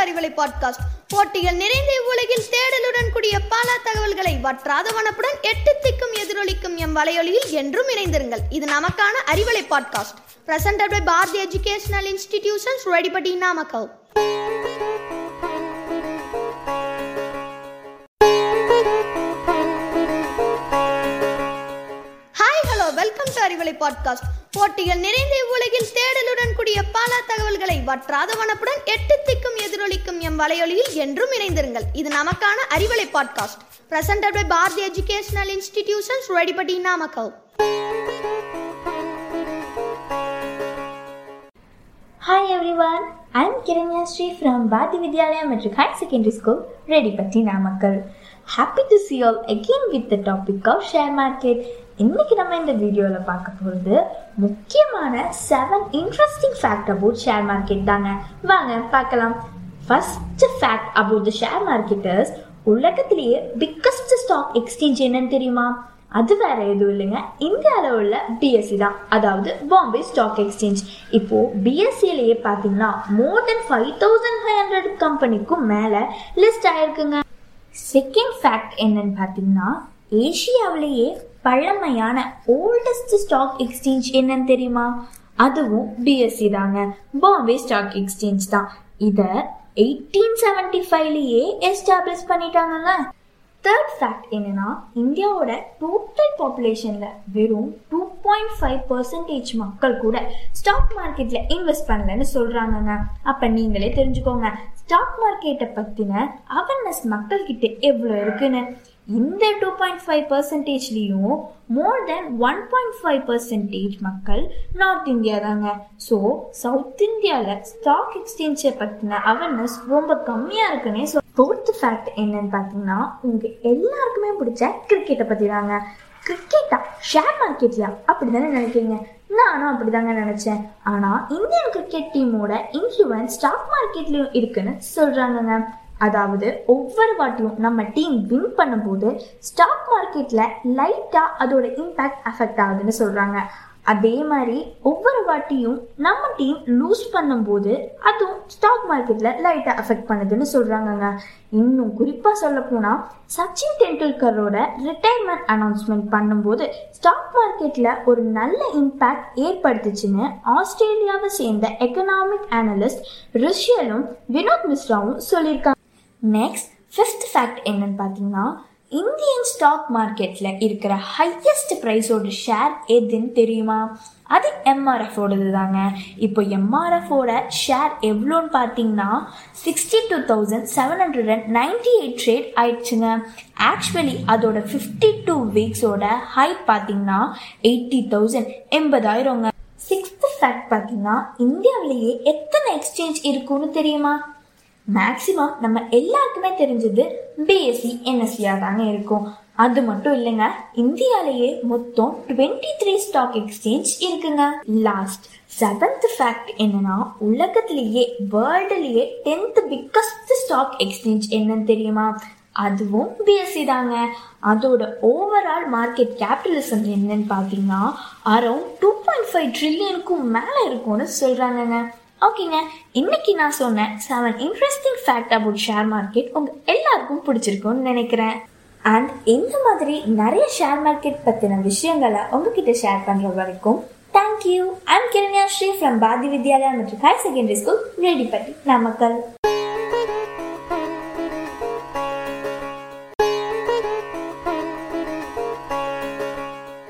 Arivalai podcast போட்டிகள் நிறைந்த இவ்வுலகில் தேடலுடன் கூடிய பல தகவல்களை வற்றாத வனப்புடன் எட்டு திக்கும் எதிரொலிக்கும் எம் வலையொலியில் என்றும் இணைந்திருங்கள். இது நமக்கான Arivalai podcast presented by Bharathi educational institutions Redipatti Namakkal hi hello welcome to Arivalai podcast போட்டிகள் நிறைந்த இவ்வுலகில் தேடல் வற்றாத வனப்புடன் எட்டு திக்கும் எதிரொலிக்கும் எம் வலையொலியில் என்றும் இணைந்திருங்கள். இது நமக்கான Arivalai podcast presented by Bharathi educational institutions Redipatti Namakkal hi everyone, I'm Kiranya Sri from Bharathi Vidyalaya மற்றும் higher secondary school Redipatti Namakkal happy to see all again with the topic of share market இன்னைக்கு நம்ம இந்த வீடியோவில் பார்க்க போகிறது முக்கியமான seven interesting fact about share market தாங்க. வாங்க பார்க்கலாம். First fact about the share marketers உலகத்திலேயே பிக்கஸ்ட் ஸ்டாக் எக்ஸ்சேஞ்ச் என்னன்னு தெரியுமா? அது வேற எதுவும் இல்லைங்க. இந்தியாவில் உள்ள பிஎஸ்சி தான். அதாவது பாம்பே ஸ்டாக் எக்ஸ்சேஞ்ச் இப்போ பிஎஸ்சிலேயே பார்த்தீங்கன்னா more than five thousand five hundred கம்பெனிக்கும் மேலே லிஸ்ட் ஆயிருக்குங்க. செகண்ட் ஃபேக்ட் என்னன்னு பார்த்தீங்கன்னா ஏஷியாவிலேயே பழமையான ஓல்டஸ்ட் ஸ்டாக் எக்ஸ்சேஞ்ச் என்னன்னு தெரியுமா? அதுவும் பிஎஸ்சி தாங்க. பாம்பே ஸ்டாக் எக்ஸ்சேஞ்ச் தான். இதை எயிட்டீன் செவன்டி ஃபைவ்லேயே எஸ்டாப்ளிஷ் பண்ணிட்டாங்கல்ல. தேர்ட் ஃபேக்ட் என்னன்னா இந்தியாவோட டோட்டல் பாப்புலேஷன்ல வெறும் டூ பாயிண்ட் ஃபைவ் பர்சன்டேஜ் மக்கள் கூட ஸ்டாக் மார்க்கெட்ல இன்வெஸ்ட் பண்ணலன்னு சொல்கிறாங்கங்க அப்ப நீங்களே தெரிஞ்சுக்கோங்க ஸ்டாக் மார்க்கெட்டை பத்தின அவேர்னஸ் மக்கள் கிட்ட எவ்வளவு இருக்குன்னு? இந்த two point five பர்சன்டேஜ்லேயும் more than one point five percentage மக்கள் நார்த் இந்தியா தாங்க. ஸோ சவுத் இந்தியாவில் ஸ்டாக் எக்ஸ்சேஞ்சை பற்றின அவேர்னஸ் ரொம்ப கம்மியாக இருக்குன்னே ஸோ ஃபோர்த் ஃபேக்ட் என்னன்னு பார்த்தீங்கன்னா உங்கள் எல்லாருக்குமே பிடிச்ச கிரிக்கெட்டை பற்றி தாங்க கிரிக்கெட்டா ஷேர் மார்க்கெட்லையா அப்படி தானே நினைக்கிறீங்க? நானும் அப்படிதாங்க நினைச்சேன். ஆனா இந்தியன் கிரிக்கெட் டீமோட இன்ஃபுளுன்ஸ் ஸ்டாக் மார்க்கெட்லயும் இருக்குன்னு சொல்றாங்கங்க. அதாவது ஒவ்வொரு வாட்டியும் நம்ம டீம் வின் பண்ணும்போது ஸ்டாக் மார்க்கெட்ல லைட்டா அதோட இம்பாக்ட் அஃபெக்ட் ஆகுதுன்னு சொல்றாங்க. அதே மாதிரி ஒவ்வொரு வாட்டியும் நம்ம டீம் லூஸ் பண்ணும்போது அதுவும் ஸ்டாக் மார்க்கெட்டில் லைட்டாக அஃபெக்ட் பண்ணுதுன்னு சொல்கிறாங்கங்க இன்னும் குறிப்பாக சொல்லப்போனால் சச்சின் டெண்டுல்கரோட ரிட்டையர்மெண்ட் அனௌன்ஸ்மெண்ட் பண்ணும்போது ஸ்டாக் மார்க்கெட்டில் ஒரு நல்ல இம்பேக்ட் ஏற்படுத்துச்சுன்னு ஆஸ்திரேலியாவை சேர்ந்த எக்கனாமிக் அனலிஸ்ட் ரிஷியலும் வினோத் மிஸ்ராவும் சொல்லியிருக்காங்க. நெக்ஸ்ட் ஃபிஃப்த் ஃபேக்ட் என்னன்னு பார்த்தீங்கன்னா இந்தியன் ஸ்டாக் மார்க்கெட்டில் இருக்கிற ஹையஸ்ட் ப்ரைஸோட ஷேர் எதுன்னு தெரியுமா? அது எம்ஆர்எஃபோடது தாங்க இப்போ எம்ஆர்எஃபோட ஷேர் எவ்வளோன்னு பார்த்தீங்கன்னா sixty two thousand seven hundred and ninety eight trade ஆயிடுச்சுங்க. ஆக்சுவலி அதோட ஃபிஃப்டி டூ வீக்ஸோட ஹை பார்த்தீங்கன்னா எயிட்டி தௌசண்ட் எண்பதாயிரங்க. சிக்ஸ்த் ஃபேக்ட் பார்த்தீங்கன்னா இந்தியாவிலேயே எத்தனை எக்ஸ்சேஞ்ச் இருக்குன்னு தெரியுமா? மேக்சிமம் நம்ம எல்லாருக்குமே தெரிஞ்சது பிஎஸ்சி என்எஸ்சியாக தாங்க இருக்கும். அது மட்டும் இல்லைங்க இந்தியாலேயே மொத்தம் டுவெண்ட்டி த்ரீ ஸ்டாக் எக்ஸ்சேஞ்ச் இருக்குங்க. லாஸ்ட் செவன்த் ஃபேக்ட் என்னன்னா உலகத்திலேயே வேர்ல்டுலேயே டென்த் பிக்கஸ்ட் ஸ்டாக் எக்ஸ்சேஞ்ச் என்னன்னு தெரியுமா? அதுவும் பிஎஸ்சி தாங்க. அதோட ஓவரால் மார்க்கெட் கேபிட்டலிசம் என்னன்னு பார்த்தீங்கன்னா அரௌண்ட் டூ பாயிண்ட் ஃபைவ் ட்ரில்லியனுக்கும் மேலே இருக்கும்னு சொல்கிறாங்கங்க ஓகேங்க. இன்னைக்கு நான் சொன்னேன் seven interesting fact about share market உங்க எல்லாருக்கும் பிடிச்சிருக்கும்னு நினைக்கிறேன். அண்ட் இந்த மாதிரி நிறைய ஷேர் மார்க்கெட் பத்தின விஷயங்களை உங்ககிட்ட ஷேர் பண்ற வரைக்கும் thank you I'm Kiranya Sri from Bharathi Vidyalaya மற்றும் higher secondary school Redipatti Namakkal.